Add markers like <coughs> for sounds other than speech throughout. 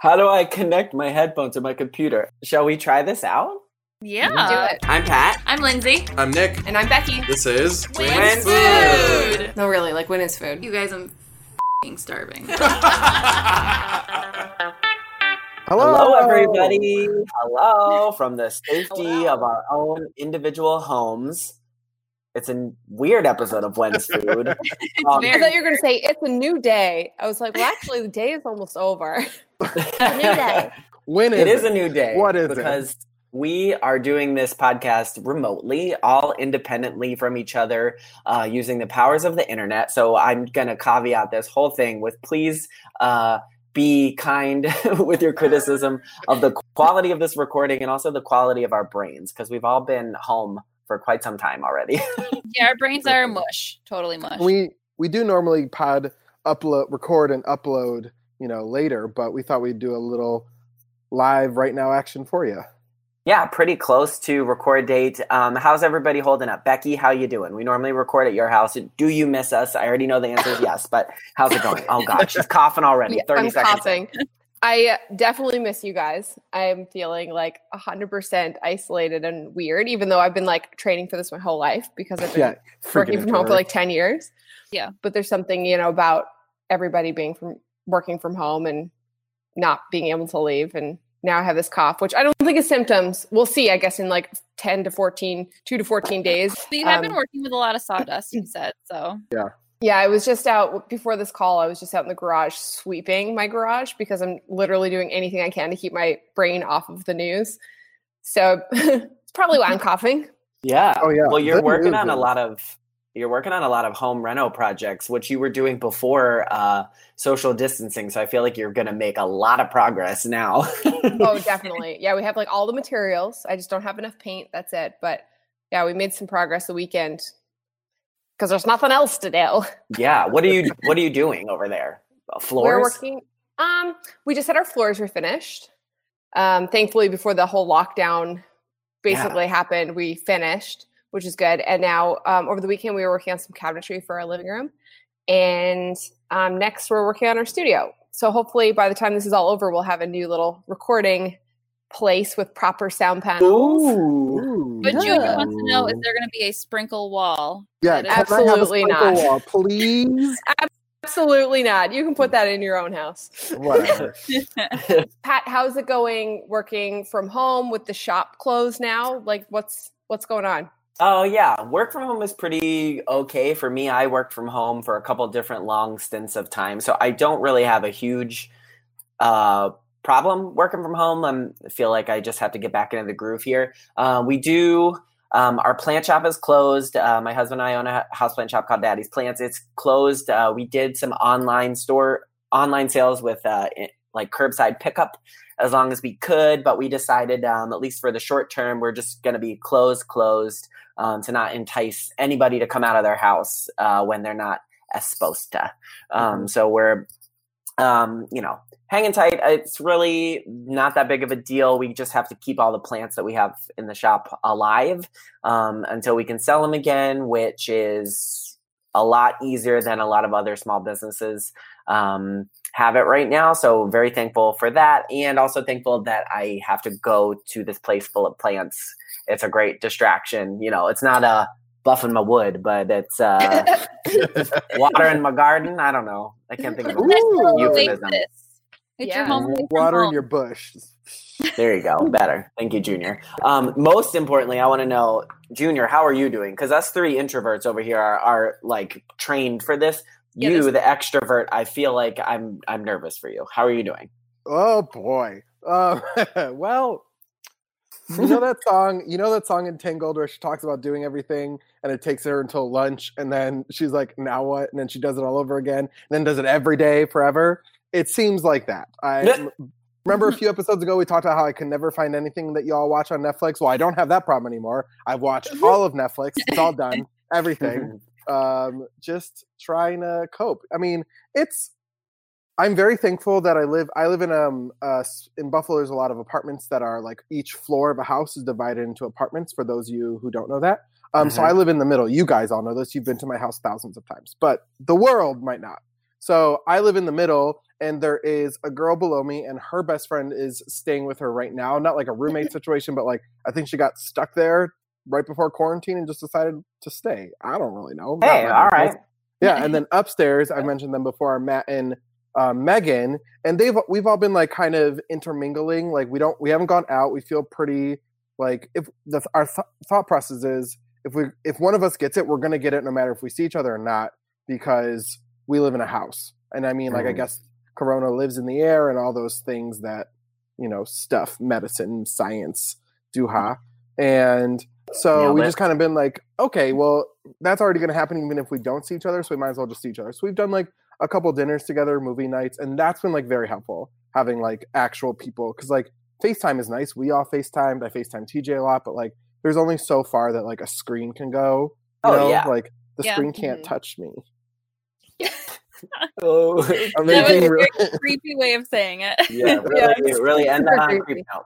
How do I connect my headphones to my computer? Shall we try this out? Yeah. Do it. I'm Pat. I'm Lindsay. I'm Nick. And I'm Becky. This is When's food? No, really, like when is food? You guys, I'm fing starving. <laughs> Hello, Hello, everybody. Hello from the safety of our own individual homes. It's a weird episode of When's <laughs> Food. Um, I thought you were going to say it's a new day. I was like, well, actually, the day is almost over. <laughs> a new day. <laughs> When is it is a new day. What is it? because we are doing this podcast remotely, all independently from each other, uh, using the powers of the internet. So I'm gonna caveat this whole thing with please uh, be kind <laughs> with your criticism of the quality of this recording and also the quality of our brains because we've all been home for quite some time already. <laughs> yeah, our brains are mush. Totally mush. we we do normally pod upload, record, and upload, you know, later, but we thought we'd do a little live right now action for you. yeah, pretty close to record date. Um, how's everybody holding up? Becky, how you doing? We normally record at your house. Do you miss us? I already know the answer is yes, but how's it going? Oh God, she's coughing already. Yeah, 30 I'm seconds. coughing. I uh, definitely miss you guys. I'm feeling like 100% isolated and weird, even though I've been like training for this my whole life because I've been Yeah, working from home for like 10 years. Yeah. But there's something, you know, about everybody being from working from home and not being able to leave. And now I have this cough, which I don't think is symptoms. We'll see, I guess, in like 10 to 14, two to 14 days. So you have been Um, working with a lot of <laughs> sawdust, you said. So Yeah, Yeah, I was just out before this call. I was just out in the garage sweeping my garage because I'm literally doing anything I can to keep my brain off of the news. So <laughs> it's probably why I'm coughing. Yeah. Oh, yeah. Well, you're Good working news on a lot of you're working on a lot of home reno projects, which you were doing before uh, social distancing. So I feel like you're going to make a lot of progress now. <laughs> Oh, <laughs> definitely. Yeah, we have like all the materials. I just don't have enough paint. That's it. But yeah, we made some progress the weekend because there's nothing else to do. yeah. What are you <laughs> What are you doing over there? Uh, Floors. We're working. Um, we just had our floors were finished. Um, thankfully, before the whole lockdown basically happened, we finished, which is good. And now, um, over the weekend, we were working on some cabinetry for our living room, and um, next we're working on our studio. So hopefully, by the time this is all over, we'll have a new little recording place with proper sound panels. Ooh. Ooh. but Junior wants to know is there gonna be a sprinkle wall? yeah, can is- I have a Absolutely sprinkle not. wall, please. <laughs> Absolutely not. You can put that in your own house. Whatever. <laughs> <laughs> Pat, how's it going working from home with the shop closed now? Like what's what's going on? Oh yeah, work from home is pretty okay for me. I worked from home for a couple different long stints of time, so I don't really have a huge uh, problem working from home. I'm, I feel like I just have to get back into the groove here. Uh, we do. Um, our plant shop is closed. Uh, my husband and I own a houseplant shop called Daddy's Plants. It's closed. Uh, we did some online store online sales with uh, like curbside pickup as long as we could, but we decided, um, at least for the short term, we're just going to be closed, closed um, to not entice anybody to come out of their house uh, when they're not as supposed to. Um, So we're, um, you know, hanging tight. It's really not that big of a deal. We just have to keep all the plants that we have in the shop alive um, until we can sell them again, which is a lot easier than a lot of other small businesses um, have it right now. So very thankful for that, and also thankful that I have to go to this place full of plants. It's a great distraction. You know, it's not a buffing my wood, but it's uh, <laughs> watering my garden. I don't know. I can't think of Ooh. it. Nice little Euphemism. oasis. Get your home away from Water in your bush. There you go. Better. Thank you, Junior. Um, most importantly, I want to know, Junior, how are you doing? Because us three introverts over here are, are like trained for this. Yeah, you, this- the extrovert, I feel like I'm I'm nervous for you. How are you doing? Oh boy. Uh, <laughs> well, you know that <laughs> song. You know that song in Tangled where she talks about doing everything, and it takes her until lunch, and then she's like, "Now what?" And then she does it all over again, and then does it every day forever. It seems like that. I remember a few episodes ago we talked about how I can never find anything that y'all watch on Netflix. Well, I don't have that problem anymore. I've watched all of Netflix. It's all done. <laughs> Everything um, just trying to cope. I mean, it's. I'm very thankful that I live. I live in um uh, in Buffalo. There's a lot of apartments that are like each floor of a house is divided into apartments. For those of you who don't know that, um, so Mhm. I live in the middle. You guys all know this. You've been to my house thousands of times, but the world might not. So I live in the middle, and there is a girl below me, and her best friend is staying with her right now. Not like a roommate situation, but like I think she got stuck there right before quarantine and just decided to stay. I don't really know. Hey, all Yeah, and then <laughs> upstairs, I mentioned them before, are Matt and uh, Megan, and they've we've all been like kind of intermingling. Like we don't we haven't gone out. We feel pretty like if the our th- thought process is if we if one of us gets it, we're gonna get it no matter if we see each other or not because we live in a house. And I mean, like I Mhm. guess Corona lives in the air and all those things that you know stuff, medicine, science, do ha. And so Nailed we it. just kind of been like, okay, well, that's already going to happen even if we don't see each other. So we might as well just see each other. So we've done like a couple dinners together, movie nights, and that's been like very helpful having like actual people because like FaceTime is nice. We all FaceTimed. I FaceTime TJ a lot, but like there's only so far that like a screen can go. You Oh, know? yeah. Like the Yeah. screen can't Mhm. touch me. <laughs> Oh, <laughs> That was a real- very creepy way of saying it. yeah, <laughs> really, Yeah, it's really end super on a creepy. creep note.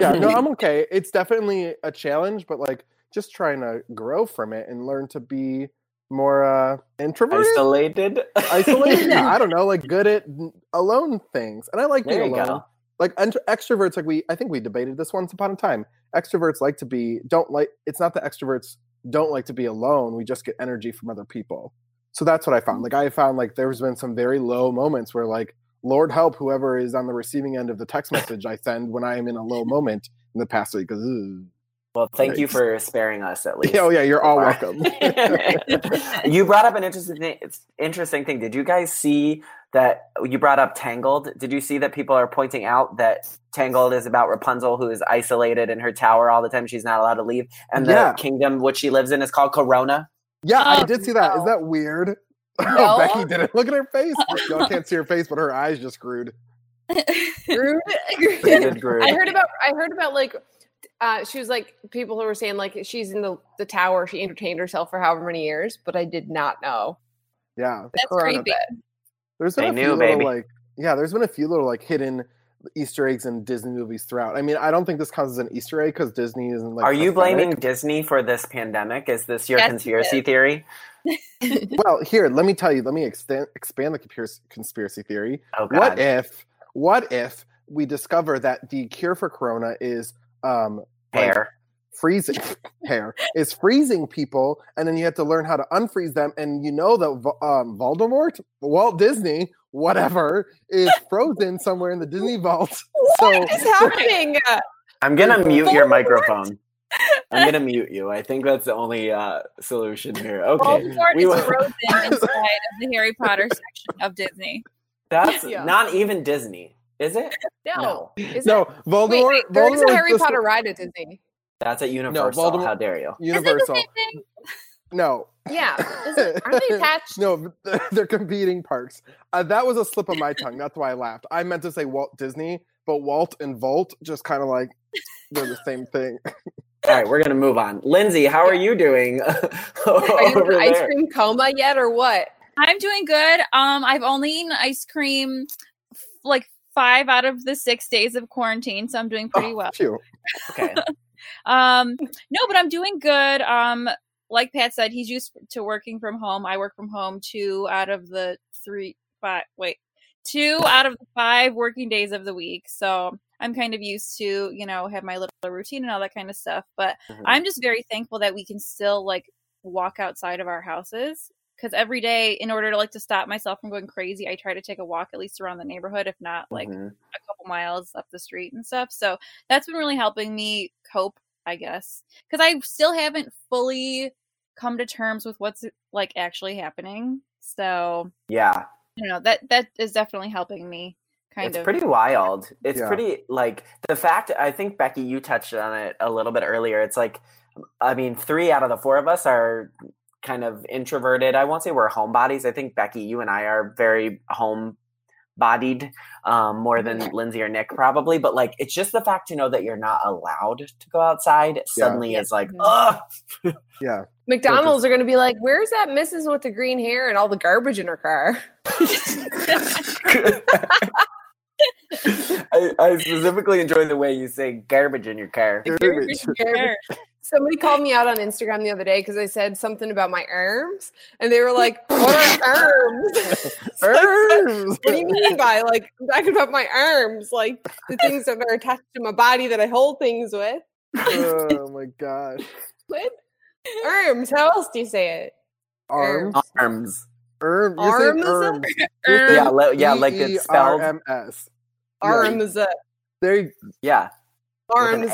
Yeah, no, I'm <laughs> okay. It's definitely a challenge, but like just trying to grow from it and learn to be more uh introverted. isolated. isolated. yeah, I <laughs> don't know, like good at alone things, and I like There being you alone. go. Like ent- extroverts, like we, I think we debated this once upon a time. Extroverts like to be don't like. It's not that extroverts don't like to be alone. We just get energy from other people. So that's what I found. Like I found like there's been some very low moments where like Lord help whoever is on the receiving end of the text message I send when I am in a low moment in the past week. 'cause, ugh. Well, thank you for sparing us at least. <laughs> Oh yeah, you're all welcome. <laughs> you brought up an interesting thing, it's interesting thing. Did you guys see that you brought up Tangled? Did you see that people are pointing out that Tangled is about Rapunzel who is isolated in her tower all the time. She's not allowed to leave. And the Yeah. kingdom which she lives in is called Corona. Yeah, I Oh, did see that. Is no. that weird? <laughs> No. Oh, Becky did it. Look at her face. Y'all can't see her face, but her eyes just screwed. Rude. David Groot. I heard about I heard about like uh she was like people who were saying like she's in the, the tower, she entertained herself for however many years, but I did not know Yeah. That's creepy. bit. There's been They a few knew, little baby. like yeah, there's been a few little like hidden Easter eggs in Disney movies throughout. I mean, I don't think this counts as an Easter egg because Disney isn't like. Are you blaming Disney for this pandemic? Is this your Yes, conspiracy theory? <laughs> Well, here, let me tell you. Let me extend, expand the conspiracy, conspiracy theory. Oh God. What if? What if we discover that the cure for Corona is um like, Hair. freezing <laughs> hair is freezing people, and then you have to learn how to unfreeze them. And you know that um, Voldemort, Walt Disney, whatever, is frozen somewhere in the Disney vault. <laughs> So What is happening? I'm gonna mute your microphone. I'm gonna <laughs> mute you. I think that's the only uh, solution here. Okay. Voldemort We is will- frozen <laughs> inside of the Harry Potter section of Disney. That's Yeah. not even Disney, is it? No. Is no, it? Voldemort. Wait, wait, there is a Harry Potter ride at Disney. That's at Universal. Voldemort- How dare you? Universal. Is it the same thing? No. Yeah. Is it, are they <laughs> attached? no, they're competing parks. Uh, that was a slip of my tongue. That's why I laughed. I meant to say Walt Disney, but Walt and Volt just kind of like they're the same thing. All right, we're gonna move on. Lindsay, how are you doing <laughs> Are you over in ice there? cream coma yet or what? I'm doing good. Um, I've only eaten ice cream f- like five out of the six days of quarantine, so I'm doing pretty Oh, well. phew. Okay. <laughs> Um, no, but I'm doing good. Um, like Pat said, he's used to working from home. I work from home two out of the three, five, wait, two out of the five working days of the week. So I'm kind of used to, you know, have my little routine and all that kind of stuff. But Mhm. I'm just very thankful that we can still like walk outside of our houses. Because every day, in order to like to stop myself from going crazy, I try to take a walk at least around the neighborhood, if not like Mhm. a couple miles up the street and stuff. So that's been really helping me cope, I guess. Because I still haven't fully come to terms with what's like actually happening. So yeah, you know that that is definitely helping me. Kind it's of. pretty wild. It's Yeah. pretty like the fact. I think Becky, you touched on it a little bit earlier. It's like, I mean, three out of the four of us are kind of introverted. I won't say we're homebodies. I think Becky, you and I are very home bodied um, more than Lindsay or Nick probably. But like, it's just the fact to know that you're not allowed to go outside suddenly is like, Mhm. <laughs> Yeah. McDonald's are going to be like, "Where's that Mrs. with the green hair and all the garbage in her car?" <laughs> I, I specifically enjoy the way you say garbage in your car. Garbage. Sure. Somebody called me out on Instagram the other day because I said something about my arms, and they were like, "What are arms?" Arms. <laughs> what do you mean by like I'm talking about my arms, like the things that are attached to my body that I hold things with? oh my gosh! <laughs> What? Arms. How else do you say it? Arms. Arms. Erm. You're Arms? Erm, <laughs> Yeah, le- yeah, like it's spelled. E-E-R-M-S. Arms. There. You, Yeah. Arms.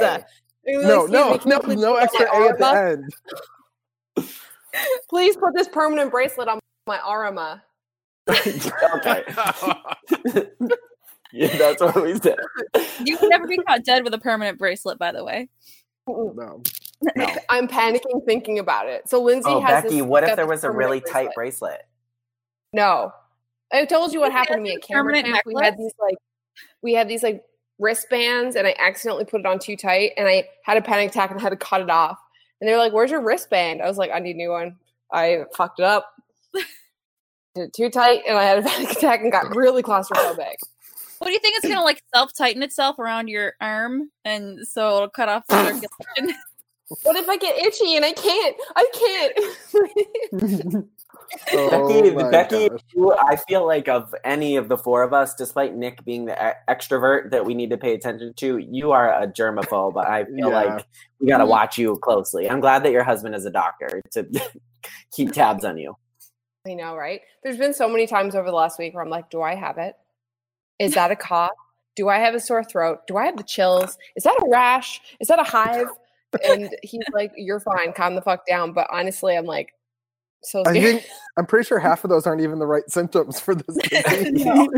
A. no, no, <laughs> no, no extra A at the end. <laughs> Please put this permanent bracelet on my arma. <laughs> okay. yeah, that's what we said. You can never be caught dead with a permanent bracelet, by the way. no. No. I'm panicking thinking about it. So Lindsay Oh, has. Becky, this, what if there was a permanent really tight bracelet. bracelet? No, I told you what happened to me at a camera permanent camp. We had these like, we had these like wristbands, and I accidentally put it on too tight, and I had a panic attack and had to cut it off. And they're like, "Where's your wristband?" I was like, "I need a new one." I fucked it up. <laughs> Did it too tight, and I had a panic attack and got really claustrophobic. What do you think it's gonna like self tighten itself around your arm, and so it'll cut off the circulation? <laughs> What if I get itchy and I can't? I can't. <laughs> Oh Becky, Becky, you- I feel like of any of the four of us, despite Nick being the extrovert that we need to pay attention to, you are a germaphobe. But I feel Yeah. like we got to Mhm. watch you closely. I'm glad that your husband is a doctor to <laughs> keep tabs on you. I know, right? There's been so many times over the last week where I'm like, do I have it? Is that a cough? Do I have a sore throat? Do I have the chills? Is that a rash? Is that a hive? And he's like, you're fine, calm the fuck down. But honestly, I'm like, so I think I'm pretty sure half of those aren't even the right symptoms for this <laughs> disease. No.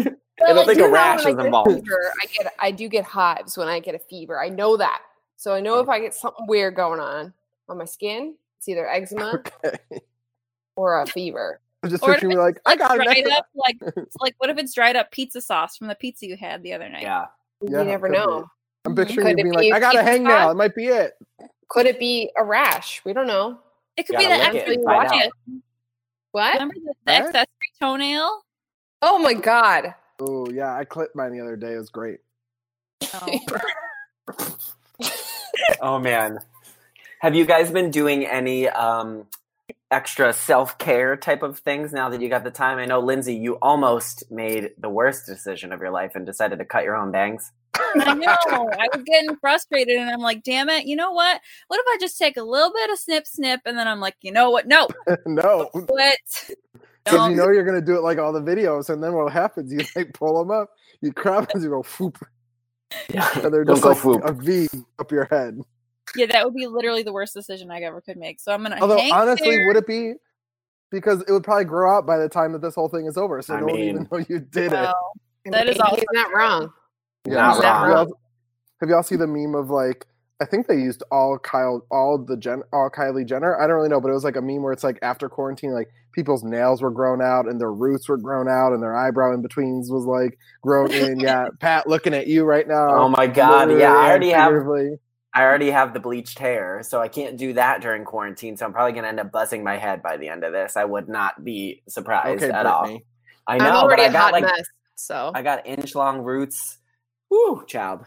I don't think do a know rash when is I get involved. fever, I get, I do get hives when I get a fever. I know that. So I know if I get something weird going on on my skin, it's either eczema Okay. or a fever. <laughs> I'm just Or picturing if me like, I got an dried up, like <laughs> like what if it's dried up pizza sauce from the pizza you had the other night? Yeah. Yeah, you never could be. know. I'm Mhm. picturing Could you it being like, I got a pizza hangnail. sauce? It might be it. Could it be a rash? We don't know. It could be Gotta the lick it accessory and find toenail. out. What? Remember the, the What? accessory toenail? Oh my god. Oh yeah, I clipped mine the other day. It was great. No. <laughs> <laughs> Oh man. Have you guys been doing any um extra self-care type of things now that you got the time? I know Lindsay, you almost made the worst decision of your life and decided to cut your own bangs. <laughs> I know. I was getting frustrated and I'm like, damn it, you know what? What if I just take a little bit of snip snip and then I'm like, you know what? No. <laughs> no, What? because <laughs> you know you're gonna do it like all the videos, and then what happens? You like pull them up, you crop, and you go foop, Yeah. and they're Don't just go like foop. a V up your head. Yeah, that would be literally the worst decision I ever could make. So I'm gonna Although hang honestly, there. would it be? Because it would probably grow out by the time that this whole thing is over, so I no one even know you did it. Well, That is He's not wrong. Not have wrong. y'all- Have y'all seen the meme of like? I think they used all Kyle, all the Jen, all Kylie Jenner. I don't really know, but it was like a meme where it's like after quarantine, like people's nails were grown out and their roots were grown out and their eyebrow in betweens was like grown in. Yeah, <laughs> Pat, looking at you right now. Oh my god, yeah, I and already have. I already have the bleached hair, so I can't do that during quarantine. So I'm probably gonna end up buzzing my head by the end of this. I would not be surprised Okay, at all. Brittany. I I'm know, but already I a got hot like mess. So I got inch long roots. Woo, child.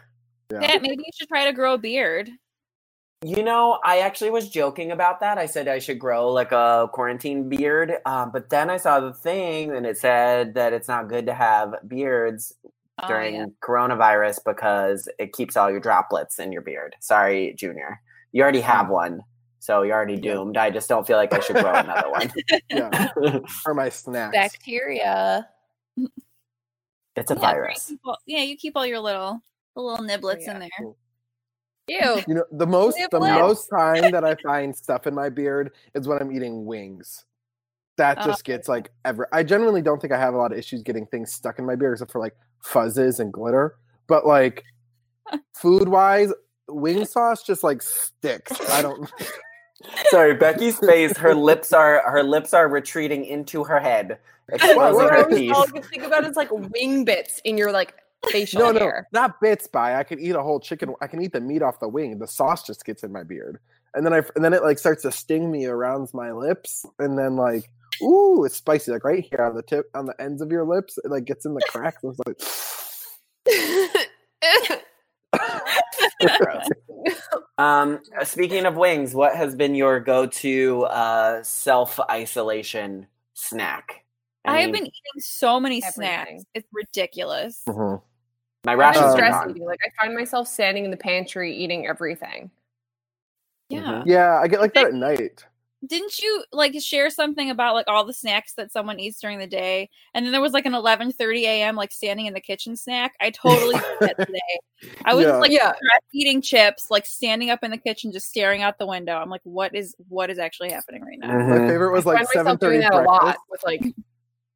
Yeah. Pat, maybe you should try to grow a beard. You know, I actually was joking about that. I said I should grow like a quarantine beard, um, but then I saw the thing and it said that it's not good to have beards Oh, during yeah. coronavirus because it keeps all your droplets in your beard. Sorry, Junior. You already have one, so you're already doomed. I just don't feel like I should grow another <laughs> one. Yeah, <laughs> for my snacks. Bacteria. <laughs> it's a Yeah, virus. all- yeah, you keep all your little the little oh, niblets yeah. in there. ew. You know, the most the most time that I find stuff in my beard is when I'm eating wings. That Oh. just gets like ever. I genuinely don't think I have a lot of issues getting things stuck in my beard, except for like fuzzes and glitter. But like <laughs> food wise, wing sauce just like sticks. I don't. <laughs> Sorry, Becky's face. Her lips are her lips are retreating into her head, <laughs> exposing What I her was teeth. all I could think about is like wing bits in your like facial No, no, not bits by. I can eat a whole chicken. I can eat the meat off the wing. The sauce just gets in my beard, and then I and then it like starts to sting me around my lips, and then like, ooh, it's spicy. Like right here on the tip, on the ends of your lips, it like gets in the cracks. It's like, <laughs> <laughs> Gross. Um, speaking of wings, what has been your go-to uh, self-isolation snack? I have mean, been eating so many Everything. snacks. It's ridiculous. Mhm. my I'm rations Uh, are stress Like I find myself standing in the pantry eating everything. Yeah. Mhm. Yeah, I get like that at night. Didn't you like share something about like all the snacks that someone eats during the day? And then there was like an 11:30 a.m. like standing in the kitchen snack. I totally did that today. <laughs> I was Yeah. like Yeah. eating chips, like standing up in the kitchen, just staring out the window. I'm like, what is what is actually happening right now? My Mhm. favorite was like find seven myself doing thirty that a lot with like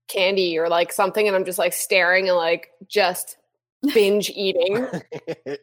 candy or like something, and I'm just like staring and like just <laughs> binge eating. <laughs>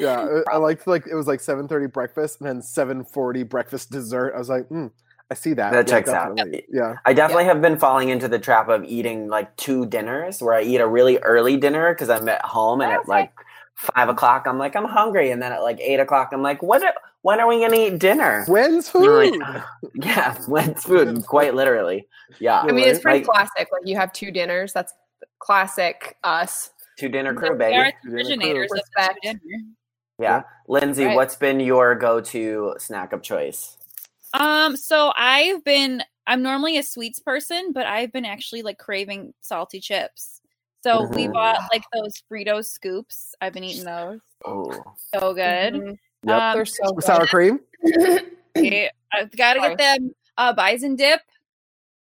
yeah, <laughs> uh, I- I liked like it was like seven thirty breakfast and then seven forty breakfast dessert. I was like, hmm, I see that. That Yeah, checks out. Yeah, I definitely have been falling into the trap of eating like two dinners where I eat a really early dinner because I'm at home and at like five o'clock I'm like I'm hungry and then at like eight o'clock I'm like what? When are we gonna eat dinner? when's food? like, yeah, <laughs> when's food? <laughs> Quite literally. Yeah, I mean, it's pretty Like- classic. Like you have two dinners. That's classic us. two dinner They crew, baby. the Dinner crew. originators of the Respect. two dinner. Yeah, Lindsay, Right. what's been your go-to snack of choice? Um, so I've been I'm normally a sweets person, but I've been actually like craving salty chips. So we Mhm. bought like those Frito scoops. I've been eating those. Oh, So good. Mhm. Yep. Um, They're so good. Sour cream. <laughs> okay, I've got to get them uh bison dip.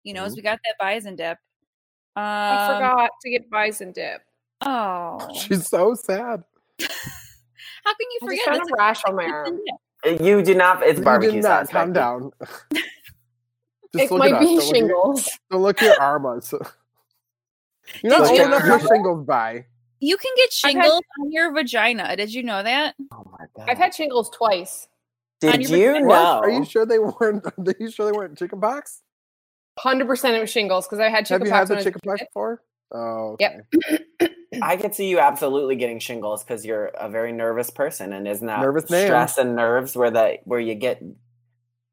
You know, as we got that bison dip. Um, I forgot to get bison dip. Oh, <laughs> She's so sad. <laughs> how can you I forget? just found It's a rash on my arm. you do not. It's You did barbecue not. sauce. Calm Becky. down. <laughs> Just It look might at us. be Don't look your- shingles. Don't look at your arms. <laughs> You're not Did old you enough ever- for shingles by. You can get I've had- shingles on your vagina. Did you know that? Oh my god! I've had shingles twice. Did you vagina. know? Are you sure they weren't? Are you sure they weren't chickenpox? Hundred percent it was shingles because I had chickenpox. Have you had pox. the when I was a pox kid. before? Oh, okay. Yep. I could see you absolutely getting shingles because you're a very nervous person, and isn't that Nervous man. stress and nerves where that where you get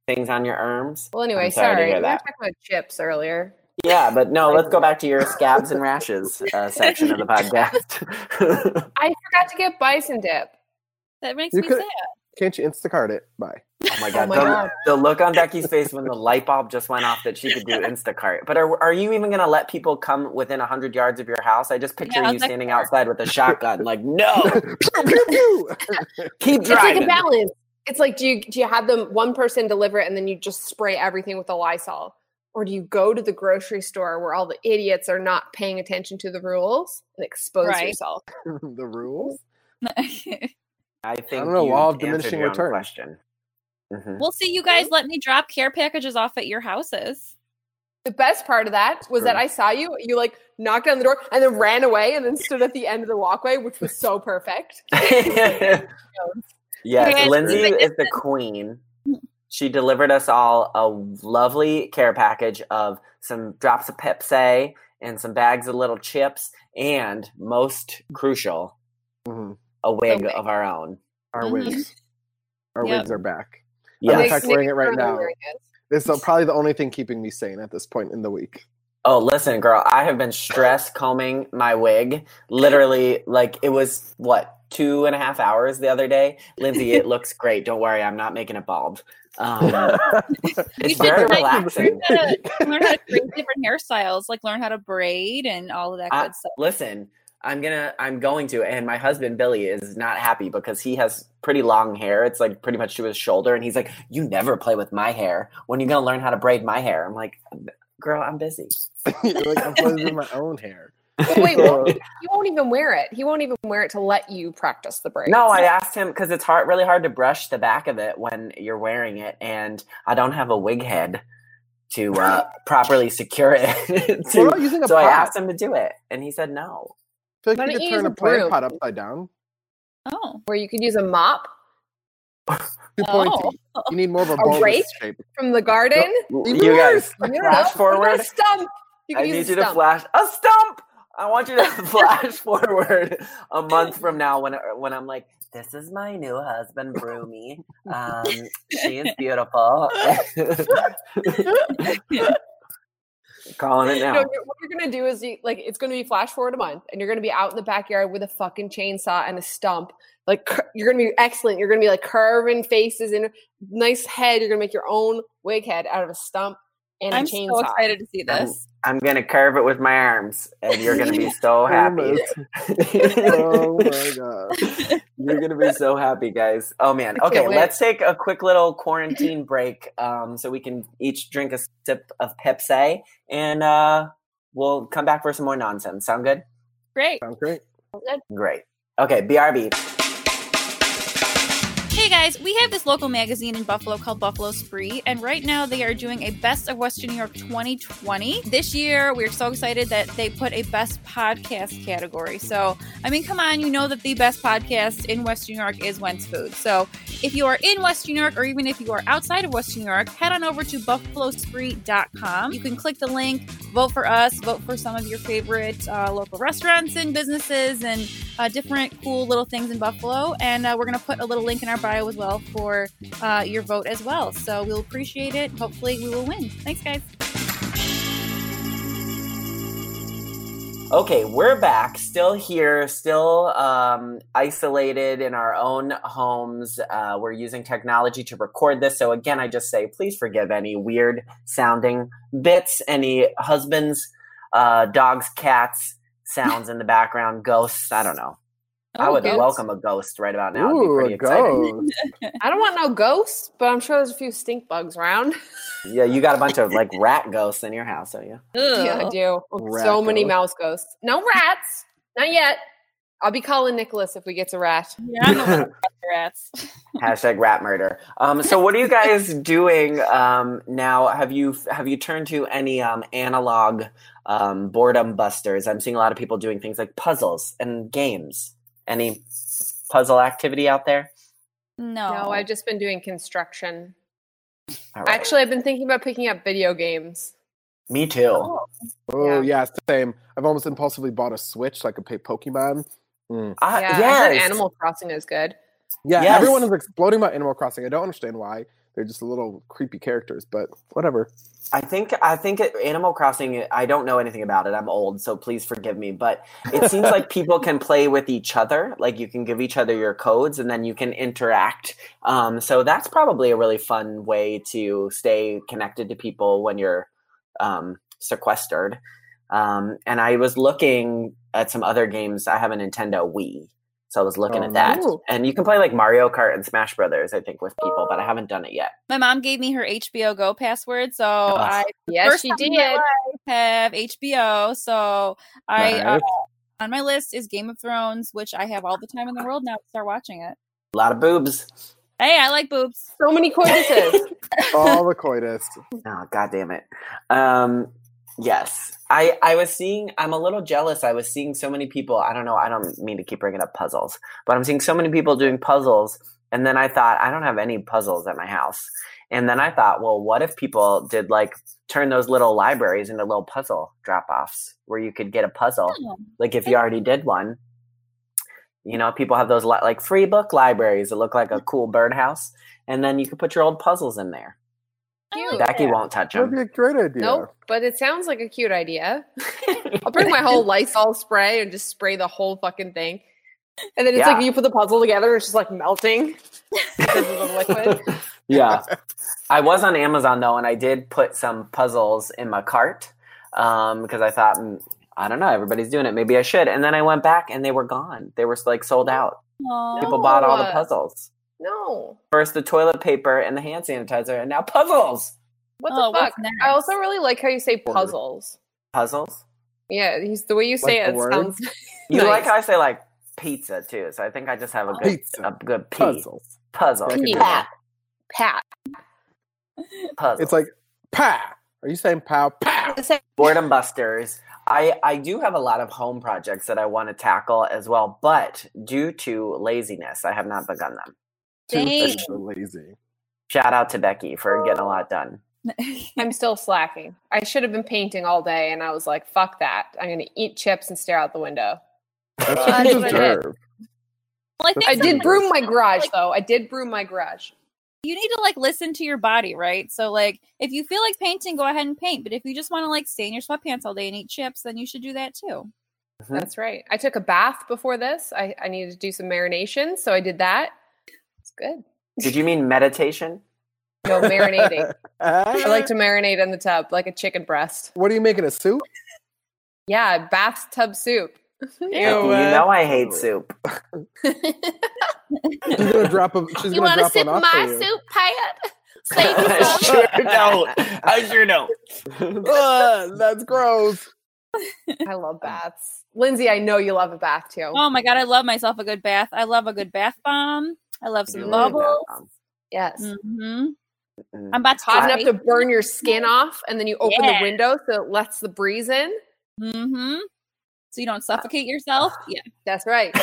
things on your arms? Well, anyway, I'm sorry to sorry. We were talking about chips earlier. Yeah, but no, let's go back to your scabs and rashes uh, <laughs> section of the podcast. I forgot to get bison dip. That makes You me could- sad. Can't you Instacart it? Bye. Oh my <laughs> god, oh my the, God. the look on Becky's face when the light bulb just went off that she could do Instacart. But are are you even going to let people come within hundred yards of your house? I just picture Yeah, you like- standing outside with a shotgun, like no, <laughs> pew pew pew. <laughs> keep It's like a balance. It's like do you do you have them one person deliver it and then you just spray everything with a Lysol, or do you go to the grocery store where all the idiots are not paying attention to the rules and expose Right. yourself? the rules. I think I don't know, law of diminishing your own returns. Question. Mhm. we'll see you guys let me drop care packages off at your houses. The best part of that was that I saw you. You like knocked on the door and then ran away and then stood at the end of the walkway, which was so perfect. <laughs> <laughs> yes, Yes, Lindsay listen. is the queen. She delivered us all a lovely care package of some drops of Pepsi and some bags of little chips, and most crucial, Mhm. a wig wig. of our own. Our Mhm. wigs. Our Yep. wigs are back. Yes. in Nick- fact, wearing it right now. wearing it. It's probably the only thing keeping me sane at this point in the week. Oh, listen, girl, I have been stress combing my wig. Literally, like it was what two and a half hours the other day. Lindsay, it <laughs> looks great. Don't worry, I'm not making it bald. Um, <laughs> it's should very like- relaxing. Learn how to, learn how to <laughs> create different hairstyles, like learn how to braid and all of that I- good stuff. listen, I'm gonna, I'm going to, and my husband Billy is not happy because he has pretty long hair. It's like pretty much to his shoulder, and he's like, "You never play with my hair. When are you gonna learn how to braid my hair?" I'm like, "Girl, I'm busy." <laughs> You're like I'm playing with my own hair. Wait, what? <laughs> he won't even wear it. He won't even wear it to let you practice the braids. No, I asked him because it's hard, really hard to brush the back of it when you're wearing it, and I don't have a wig head to uh, <laughs> properly secure it. To, about using a so pot? I asked him to do it, and he said no. I feel Why you don't could you turn use a a plant pot upside down. Oh, where you could use a mop <laughs> Too pointy. Oh. You need more of a <laughs> A rake? shape. from the garden. Even You guys, I don't know. flash forward. a stump. You could I use need a you to flash a stump. I want you to <laughs> flash forward a month from now when when I'm like, this is my new husband, Broomy. Um, she is beautiful. Calling it now. No, what you're gonna do is you, like it's gonna be flash forward a month, and you're gonna be out in the backyard with a fucking chainsaw and a stump. Like you're gonna be excellent. You're gonna be like carving faces and nice head. You're gonna make your own wig head out of a stump and I'm a chainsaw. so excited to see I'm- this. I'm gonna curve it with my arms, and you're gonna be so <laughs> happy. <laughs> oh my god. You're gonna be so happy, guys. Oh man. Okay, let's take a quick little quarantine break, um, so we can each drink a sip of Pepsi, and uh, we'll come back for some more nonsense. Sound good? Great. Sounds great. Good. Great. Okay, BRB. Guys, we have this local magazine in Buffalo called Buffalo Spree, and right now they are doing a Best of Western New York 2020. This year, we're so excited that they put a Best Podcast category. So, I mean, come on, you know that the best podcast in Western New York is When's Food. So, if you are in Western New York, or even if you are outside of Western New York, head on over to buffalospree.com. You can click the link, vote for us, vote for some of your favorite uh, local restaurants and businesses, and uh, different cool little things in Buffalo. And uh, we're going to put a little link in our bio as well for uh, your vote as well. So we'll appreciate it. Hopefully, we will win. Thanks, guys. Okay, we're back, still here, still um, isolated in our own homes. Uh, we're using technology to record this. So, again, I just say please forgive any weird sounding bits, any husbands, uh, dogs, cats sounds in the background, ghosts. I don't know. I Oh, would ghosts. welcome a ghost right about now. Ooh, pretty a ghost. <laughs> I don't want no ghosts, but I'm sure there's a few stink bugs around. Yeah, you got a bunch of <laughs> like rat ghosts in your house, don't you? Yeah, I do. Rat so many mouse ghosts. No rats. Not yet. I'll be calling Nicholas if we get a rat. <laughs> Yeah, I'm the one with the rats. Hashtag rat murder. Um, so what are you guys doing um, now? Have you have you turned to any um, analog um, boredom busters? I'm seeing a lot of people doing things like puzzles and games. Any puzzle activity out there? No. No, I've just been doing construction. All right. Actually, I've been thinking about picking up video games. me too. Oh, Oh yeah, same. I've almost impulsively bought a Switch so I could play Pokemon. Mm. Uh, yeah, I yes. Animal Crossing is good. Yeah, Yes. everyone is exploding about Animal Crossing. I don't understand why. They're just a little creepy characters, but whatever. I think I think it, Animal Crossing. I don't know anything about it. I'm old, so please forgive me. But it seems like <laughs> people can play with each other. Like you can give each other your codes, and then you can interact. Um, so that's probably a really fun way to stay connected to people when you're um, sequestered. Um, and I was looking at some other games. I have a Nintendo Wii, so I was looking Oh, at that. nice. And you can play like Mario Kart and Smash Brothers. I think with people, but I haven't done it yet. My mom gave me her HBO Go password, so I Yes, First she time in did. my life have HBO. So I uh, on my list is Game of Thrones, which I have all the time in the world now to start watching it. A lot of boobs. Hey, I like boobs. So many coituses. <laughs> All the coitus. Oh, god damn it. Um, yes. I, I was seeing, I'm a little jealous. I was seeing so many people. I don't know. I don't mean to keep bringing up puzzles, but I'm seeing so many people doing puzzles. And then I thought, I don't have any puzzles at my house. And then I thought, well, what if people did like turn those little libraries into little puzzle drop offs where you could get a puzzle? Oh, Like if you already did one, you know, people have those li- like free book libraries that look like a mm-hmm. cool birdhouse. And then you could put your old puzzles in there. I like Becky won't touch That'd be a great idea. nope, but it sounds like a cute idea. <laughs> I'll bring my whole Lysol spray and just spray the whole fucking thing. And then it's Yeah. like you put the puzzle together, it's just like melting <laughs> because of the liquid. yeah. I was on Amazon though, and I did put some puzzles in my cart um, because I thought, mm, I don't know, everybody's doing it. Maybe I should. And then I went back and they were gone. They were like sold out. Aw. People bought all the puzzles. No. First the toilet paper and the hand sanitizer, and now puzzles. What Oh, the what's fuck? I also really like how you say puzzles. Puzzles. Yeah, he's the way you say Like the it sounds. <laughs> You nice. like how I say like pizza too, so I think I just have a good Pizza. a good P. Puzzles. Puzzle. I Pat. Pat. Puzzle. It's like pow. Are you saying pow pow? boredom busters i i do have a lot of home projects that i want to tackle as well but due to laziness i have not begun them Too Dang. so lazy. shout out to becky for getting a lot done <laughs> I'm still slacking. I should have been painting all day, and I was like, "Fuck that! I'm gonna eat chips and stare out the window." That's what you I deserve. Well, I think I did broom my garage, like- though. I did broom my garage. you need to like listen to your body, right? So like if you feel like painting, go ahead and paint. But if you just want to like stay in your sweatpants all day and eat chips, then you should do that too. Mhm. That's right. I took a bath before this. I, I needed to do some marination, so I did that. It's good. Did you mean meditation? No marinating. I I like to <laughs> marinate in the tub like a chicken breast. What are you making a soup? Yeah, bathtub soup. Becky, you know I hate soup. <laughs> <laughs> She's gonna drop a. She's gonna drop one off for you. Pat? I sure don't. I sure don't. Ugh, ah, that's gross. I love baths. Lindsay, I know you love a bath too. Oh my god, I love myself a good bath. I love a good bath bomb. I love some You love bubbles. that, Yes. hmm mm. I'm about to Hot enough to burn your skin <laughs> off, and then you open Yeah. the window so it lets the breeze in. hmm So you don't suffocate yourself. Yeah. That's right.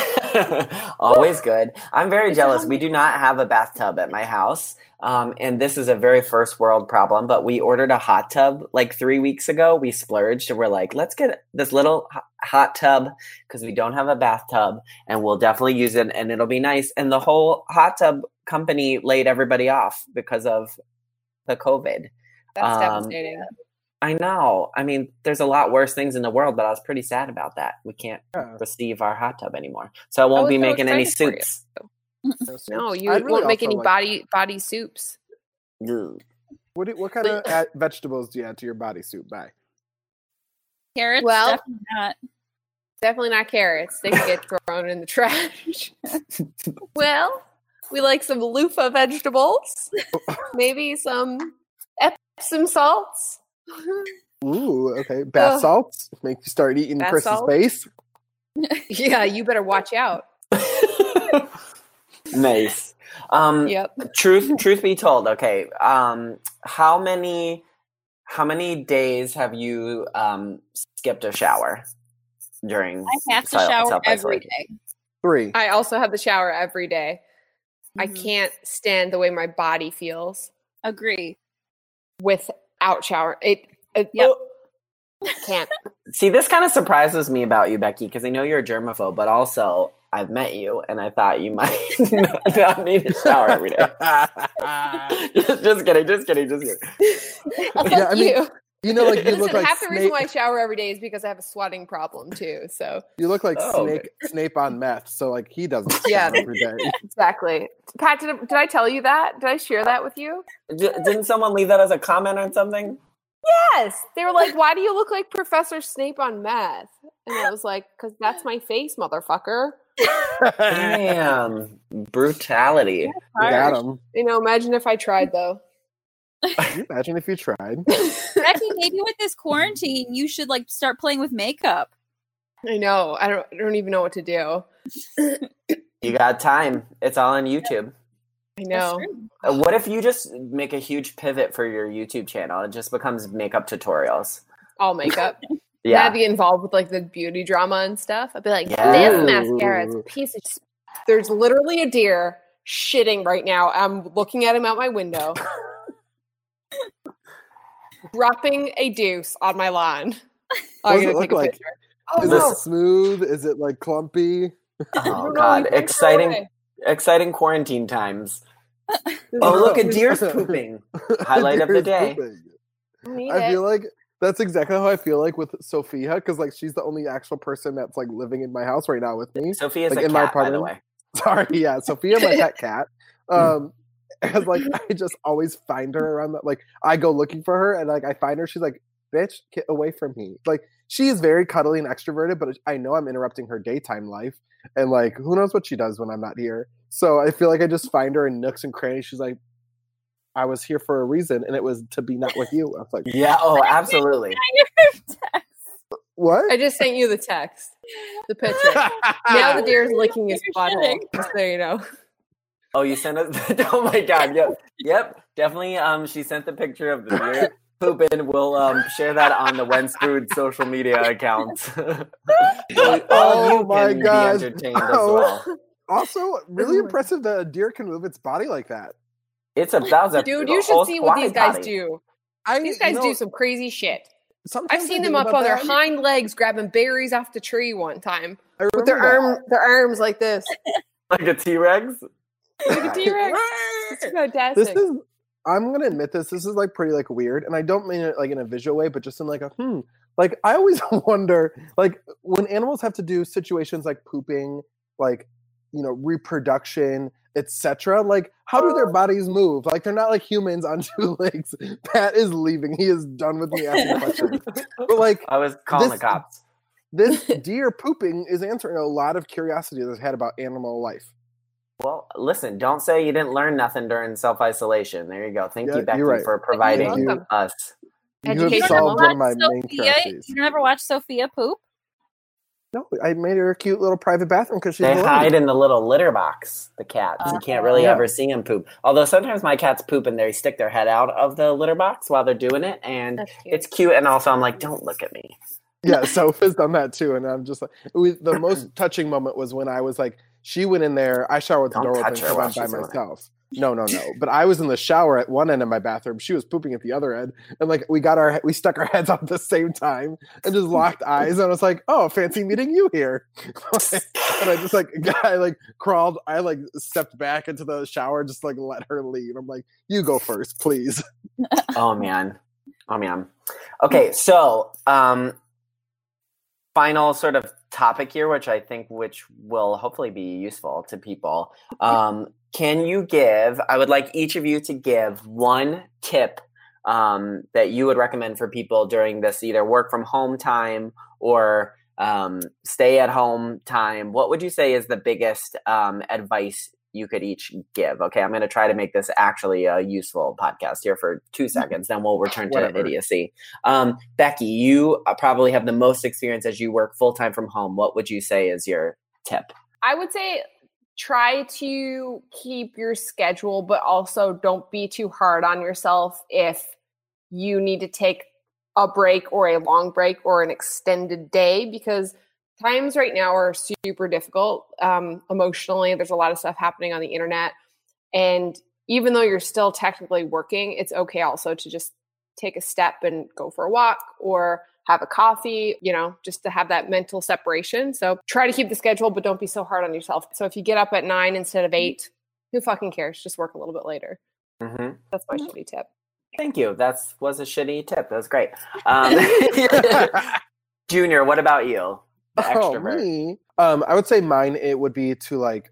<laughs> Always good. I'm very It's jealous. We do not have a bathtub at my house. Um, and this is a very first world problem, but we ordered a hot tub like three weeks ago. We splurged and we're like, let's get this little ho- hot tub because we don't have a bathtub and we'll definitely use it and it'll be nice. And the whole hot tub company laid everybody off because of the COVID. That's Um, devastating. I know. I mean, there's a lot worse things in the world, but I was pretty sad about that. We can't Yeah. receive our hot tub anymore. So I won't was be so making any excited for you. soups. <laughs> No, you really won't make any like- body body soups. Ugh. What, do- what kind of vegetables do you add to your body soup? Bye. Carrots. Well- definitely not. Definitely not carrots. They can get thrown in the trash. <laughs> well, we like some loofah vegetables. <laughs> Maybe some Epsom salts. Ooh, okay. <laughs> Bath Ugh. salts make you start eating Bath Chris's salts? face. <laughs> yeah, you better watch out. <laughs> nice. Um, Yep. truth, truth be told, okay. Um, how many, how many days have you um skipped a shower during? I have to self- shower every self-isolation? Three. I also have the shower every day. I Mhm. can't stand the way my body feels Agree. Without shower. It, it Yep. Oh, can't. See, this kind of surprises me about you, Becky, because I know you're a germaphobe, but also I've met you, and I thought you <laughs> might not need a shower every day. just, <laughs> <laughs> just kidding, just kidding, just kidding. Fuck Yeah, I mean, you. You know, like you Listen, look like half the reason why I shower every day is because I have a sweating problem too. So You look like Oh, okay. Snape, Snape on meth. So like he doesn't <laughs> Yeah. shower every day. <laughs> exactly. Pat, did, did I tell you that? Did I share that with you? D- didn't someone leave that as a comment on something? Yes. They were like, "Why do you look like Professor Snape on meth?" And I was like, "Cause that's my face, motherfucker." Damn, brutality. Got him. You know, imagine if I tried though. Can you imagine if you tried? <laughs> Becky, maybe with this quarantine, you should like start playing with makeup. I know. I don't. I don't even know what to do. <coughs> You got time. It's all on YouTube. I know. Uh, What if you just make a huge pivot for your YouTube channel? It just becomes makeup tutorials. All makeup. <laughs> Yeah. I'd be involved with like the beauty drama and stuff. I'd be like, Yeah. this mascara is a piece of. There's literally a deer shitting right now. I'm looking at him out my window, <laughs> dropping a deuce on my lawn. <laughs> What does it look like? picture. Oh Is no! it smooth? Is it like clumpy? Oh No, <laughs> no, god, you can't throw exciting exciting quarantine times. Oh, look, a deer's pooping. <laughs> Highlight of the day. I need I it. feel like that's exactly how I feel like with Sophia because like she's the only actual person that's like living in my house right now with me. Sophia's Like, a in my cat, by the apartment? way. Sorry, yeah, Sophia, my pet cat. Um, because like <laughs> I just always find her around that. Like I go looking for her, and like I find her, she's like, "Bitch, get away from me!" Like she is very cuddly and extroverted, but I know I'm interrupting her daytime life, and like who knows what she does when I'm not here. So I feel like I just find her in nooks and crannies. She's like, "I was here for a reason, and it was to be not with you." I was like, Yeah, oh, absolutely. <laughs> "What?" I just sent you the text, the picture. <laughs> now the deer is licking his You're Just so you know. Oh, you sent us <laughs> Oh my god, yep. Yep. Definitely um she sent the picture of the deer pooping. We'll um share that on the When's Food social media accounts. <laughs> so Oh my can gosh. be entertained as Oh. well. <laughs> also, really impressive that a deer can move its body like that. It's a that was a Dude, you should see what these guys body. do. I, These you guys know, do some crazy shit. sometimes I've seen them up on their that. hind legs grabbing berries off the tree one time with their that. arm, their arms like this. Like a T Rex? Like a <laughs> T-Rex. It's fantastic. this is i'm gonna admit this this is like pretty like weird and i don't mean it like in a visual way but just in like a hmm like i always <laughs> wonder like when animals have to do situations like pooping like you know reproduction etc like how do their bodies move? Like they're not like humans on <laughs> two legs. Pat is leaving. He is done with me asking questions. But like I was calling This- the cops. this deer pooping is answering a lot of curiosity that i've had about animal life. Well, listen, don't say you didn't learn nothing during self isolation. There you go. Thank Yeah, you, Becky, right. for providing you. us. you have Education solved one of Watch my main Sophia, curiosities you never watched Sophia poop? no i made her a cute little private bathroom because she's They the hide in the little litter box, the cats. you can't really Yeah. ever see them poop. Although sometimes my cats poop and they stick their head out of the litter box while they're doing it. And cute. it's cute. And also, I'm like, don't look at me. yeah, Sophia's done that too, and I'm just like, it was, the most touching moment was when I was like, she went in there. I showered with the Don't door open because I'm by she's doing it. myself. No, no, no. But I was in the shower at one end of my bathroom. She was pooping at the other end, and like we got our we stuck our <laughs> heads out at the same time and just locked eyes. And I was like, "Oh, fancy meeting you here." <laughs> and I just like <laughs> I like crawled. I like stepped back into the shower, just like let her leave. I'm like, "You go first, please." Oh, man. Oh, man. Okay. So, um, final sort of topic here, which I think which will hopefully be useful to people. <laughs> Um, can you give? I would like each of you to give one tip um, that you would recommend for people during this either work from home time or um, stay at home time. What would you say is the biggest um, advice you could each give? Okay, I'm going to try to make this actually a useful podcast here for two seconds. Then we'll return to idiocy. Um, Becky, you uh, probably have the most experience as you work full time from home. What would you say is your tip? I would say try to keep your schedule, but also don't be too hard on yourself if you need to take a break or a long break or an extended day because times right now are super difficult um, emotionally. There's a lot of stuff happening on the internet. And even though you're still technically working, it's okay also to just take a step and go for a walk or have a coffee, you know, just to have that mental separation. So try to keep the schedule, but don't be so hard on yourself. So if you get up at nine instead of eight, who fucking cares? Just work a little bit later. Mm-hmm. That's my shitty tip. Thank you. That was a shitty tip. That was great. Um, <laughs> <laughs> Junior, what about you? The Oh, me? Um, I would say mine. It would be to like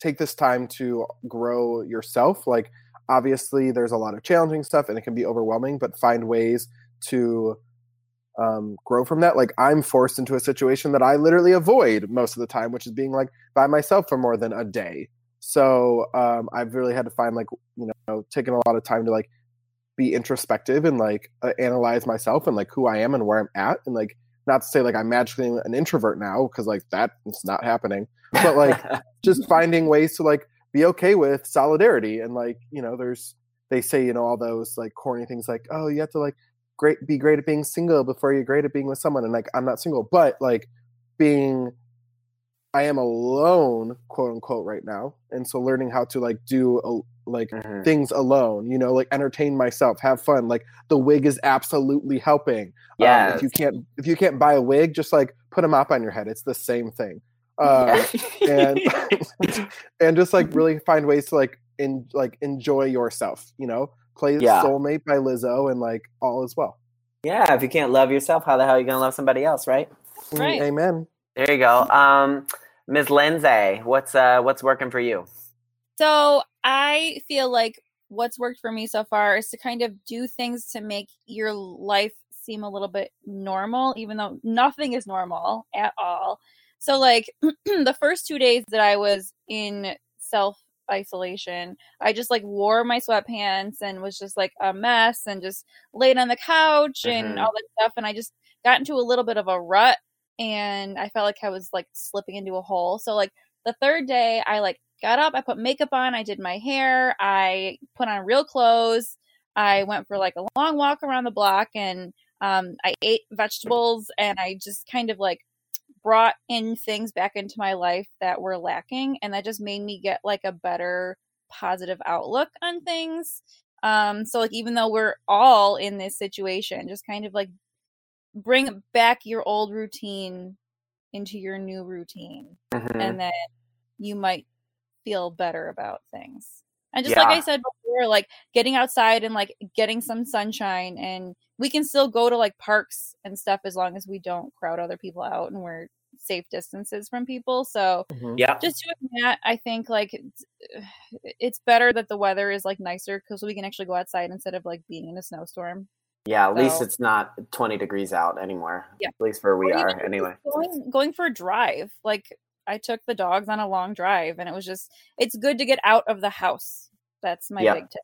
take this time to grow yourself. Like, obviously, there's a lot of challenging stuff, and it can be overwhelming. But find ways to um, grow from that. Like, I'm forced into a situation that I literally avoid most of the time, which is being like by myself for more than a day. So um, I've really had to find like you know taking a lot of time to like be introspective and like uh, analyze myself and like who I am and where I'm at and like not to say like I'm magically an introvert now because like that is not happening, but <laughs> like just finding ways to like be okay with solidarity and like you know there's they say you know all those like corny things like oh you have to like great be great at being single before you're great at being with someone and like I'm not single but like being I am alone quote unquote right now and so learning how to like do a, like Mhm. things alone you know like entertain myself have fun like the wig is absolutely helping um, if you can't if you can't buy a wig just like put a mop on your head it's the same thing <laughs> uh, and <laughs> <laughs> and just like really find ways to like in like enjoy yourself you know play Yeah. soulmate by lizzo and like all is well yeah, if you can't love yourself, how the hell are you gonna love somebody else, right? Mm, Right. amen There you go. Um, Ms. Lindsay, what's uh what's working for you? So I feel like what's worked for me so far is to kind of do things to make your life seem a little bit normal, even though nothing is normal at all. So, like <clears throat> the first two days that I was in self isolation, I just like wore my sweatpants and was just like a mess and just laid on the couch and Mhm. all that stuff. And I just got into a little bit of a rut and I felt like I was like slipping into a hole. So, like, the third day, I like got up, I put makeup on, I did my hair, I put on real clothes, I went for like a long walk around the block, and um, I ate vegetables, and I just kind of like brought in things back into my life that were lacking, and that just made me get like a better positive outlook on things. Um, so like even though we're all in this situation, just kind of like bring back your old routine into your new routine Mhm. and then you might feel better about things. And just like I said before, like getting outside and like getting some sunshine and we can still go to like parks and stuff as long as we don't crowd other people out and we're safe distances from people. So Mhm. Yeah. just doing that, I think like it's, <sighs> it's better that the weather is like nicer because we can actually go outside instead of like being in a snowstorm. Yeah, at least it's not 20 degrees out anymore. Yeah. At least where we Or are anyway. Going going for a drive, like I took the dogs on a long drive, and it was just it's good to get out of the house. That's my Yeah. big tip.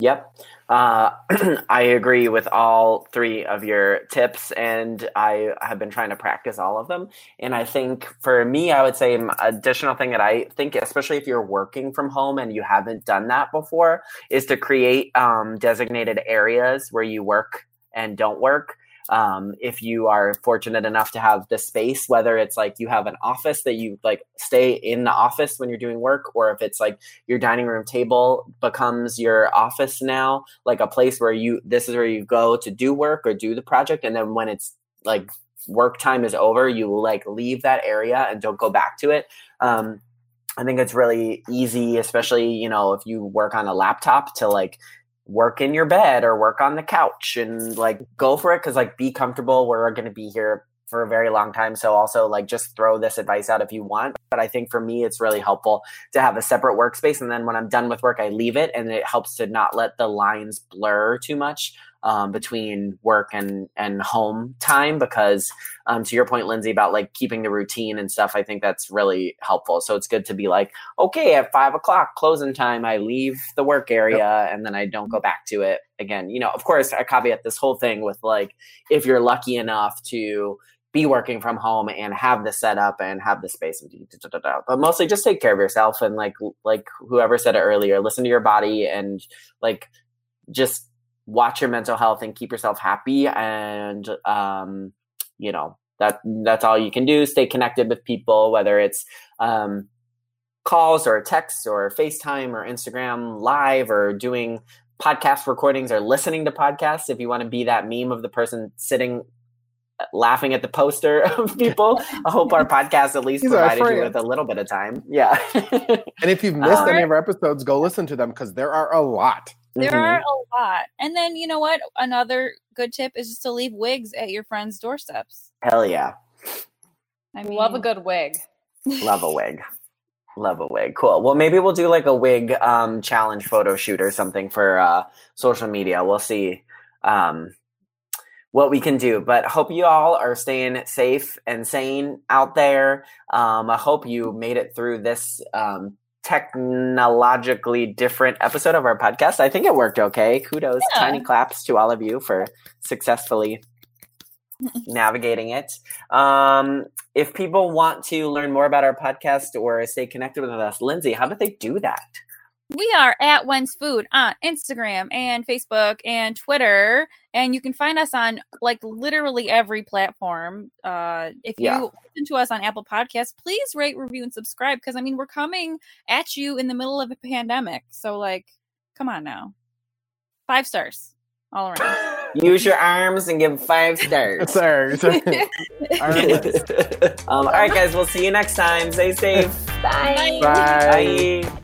Yep. Uh, <clears throat> I agree with all three of your tips, and I have been trying to practice all of them. And I think for me, I would say an additional thing that I think, especially if you're working from home and you haven't done that before, is to create um, designated areas where you work and don't work. Um, if you are fortunate enough to have the space, whether it's like you have an office that you like stay in the office when you're doing work, or if it's like your dining room table becomes your office now, like a place where you this is where you go to do work or do the project, and then when it's like work time is over, you like leave that area and don't go back to it. Um, I think it's really easy, especially you know if you work on a laptop to like work in your bed or work on the couch and like go for it because like be comfortable. We're going to be here for a very long time. So also like just throw this advice out if you want. But I think for me, it's really helpful to have a separate workspace. And then when I'm done with work, I leave it and it helps to not let the lines blur too much um, between work and, and home time. Because um, to your point, Lindsay, about like keeping the routine and stuff, I think that's really helpful. So it's good to be like, okay, at five o'clock closing time, I leave the work area and then I don't go back to it again. You know, of course, I caveat this whole thing with like, if you're lucky enough to be working from home and have the setup and have the space and da, da, da. but mostly just take care of yourself and like like whoever said it earlier listen to your body and like just watch your mental health and keep yourself happy and um you know that that's all you can do stay connected with people whether it's um calls or texts or FaceTime or Instagram live or doing podcast recordings or listening to podcasts if you want to be that meme of the person sitting uh, laughing at the poster <laughs> of people. I hope our <laughs> podcast at least These provided you with a little bit of time. Yeah. And if you've <laughs> missed any of our episodes, go listen to them because there are a lot. There Mhm. are a lot. And then you know what? Another good tip is just to leave wigs at your friends' doorsteps. Hell yeah. I mean, Love a good wig. Love a wig. <laughs> Love a wig. Cool. Well, maybe we'll do like a wig um, challenge photo shoot or something for uh, social media. We'll see um, what we can do. But hope you all are staying safe and sane out there. Um, I hope you made it through this um, technologically different episode of our podcast. I think it worked okay. Kudos, Yeah. tiny claps to all of you for successfully navigating it. Um, if people want to learn more about our podcast or stay connected with us, Lindsay, how do they do that? We are at When's Food on Instagram and Facebook and Twitter, and you can find us on like literally every platform. Uh, if you Yeah. listen to us on Apple Podcasts, please rate, review, and subscribe because I mean we're coming at you in the middle of a pandemic, so like, come on now, five stars all around. <laughs> Use your arms and give five stars. <laughs> Sorry. <laughs> sorry. um, all right, guys, we'll see you next time. Stay safe. Bye. Bye. Bye.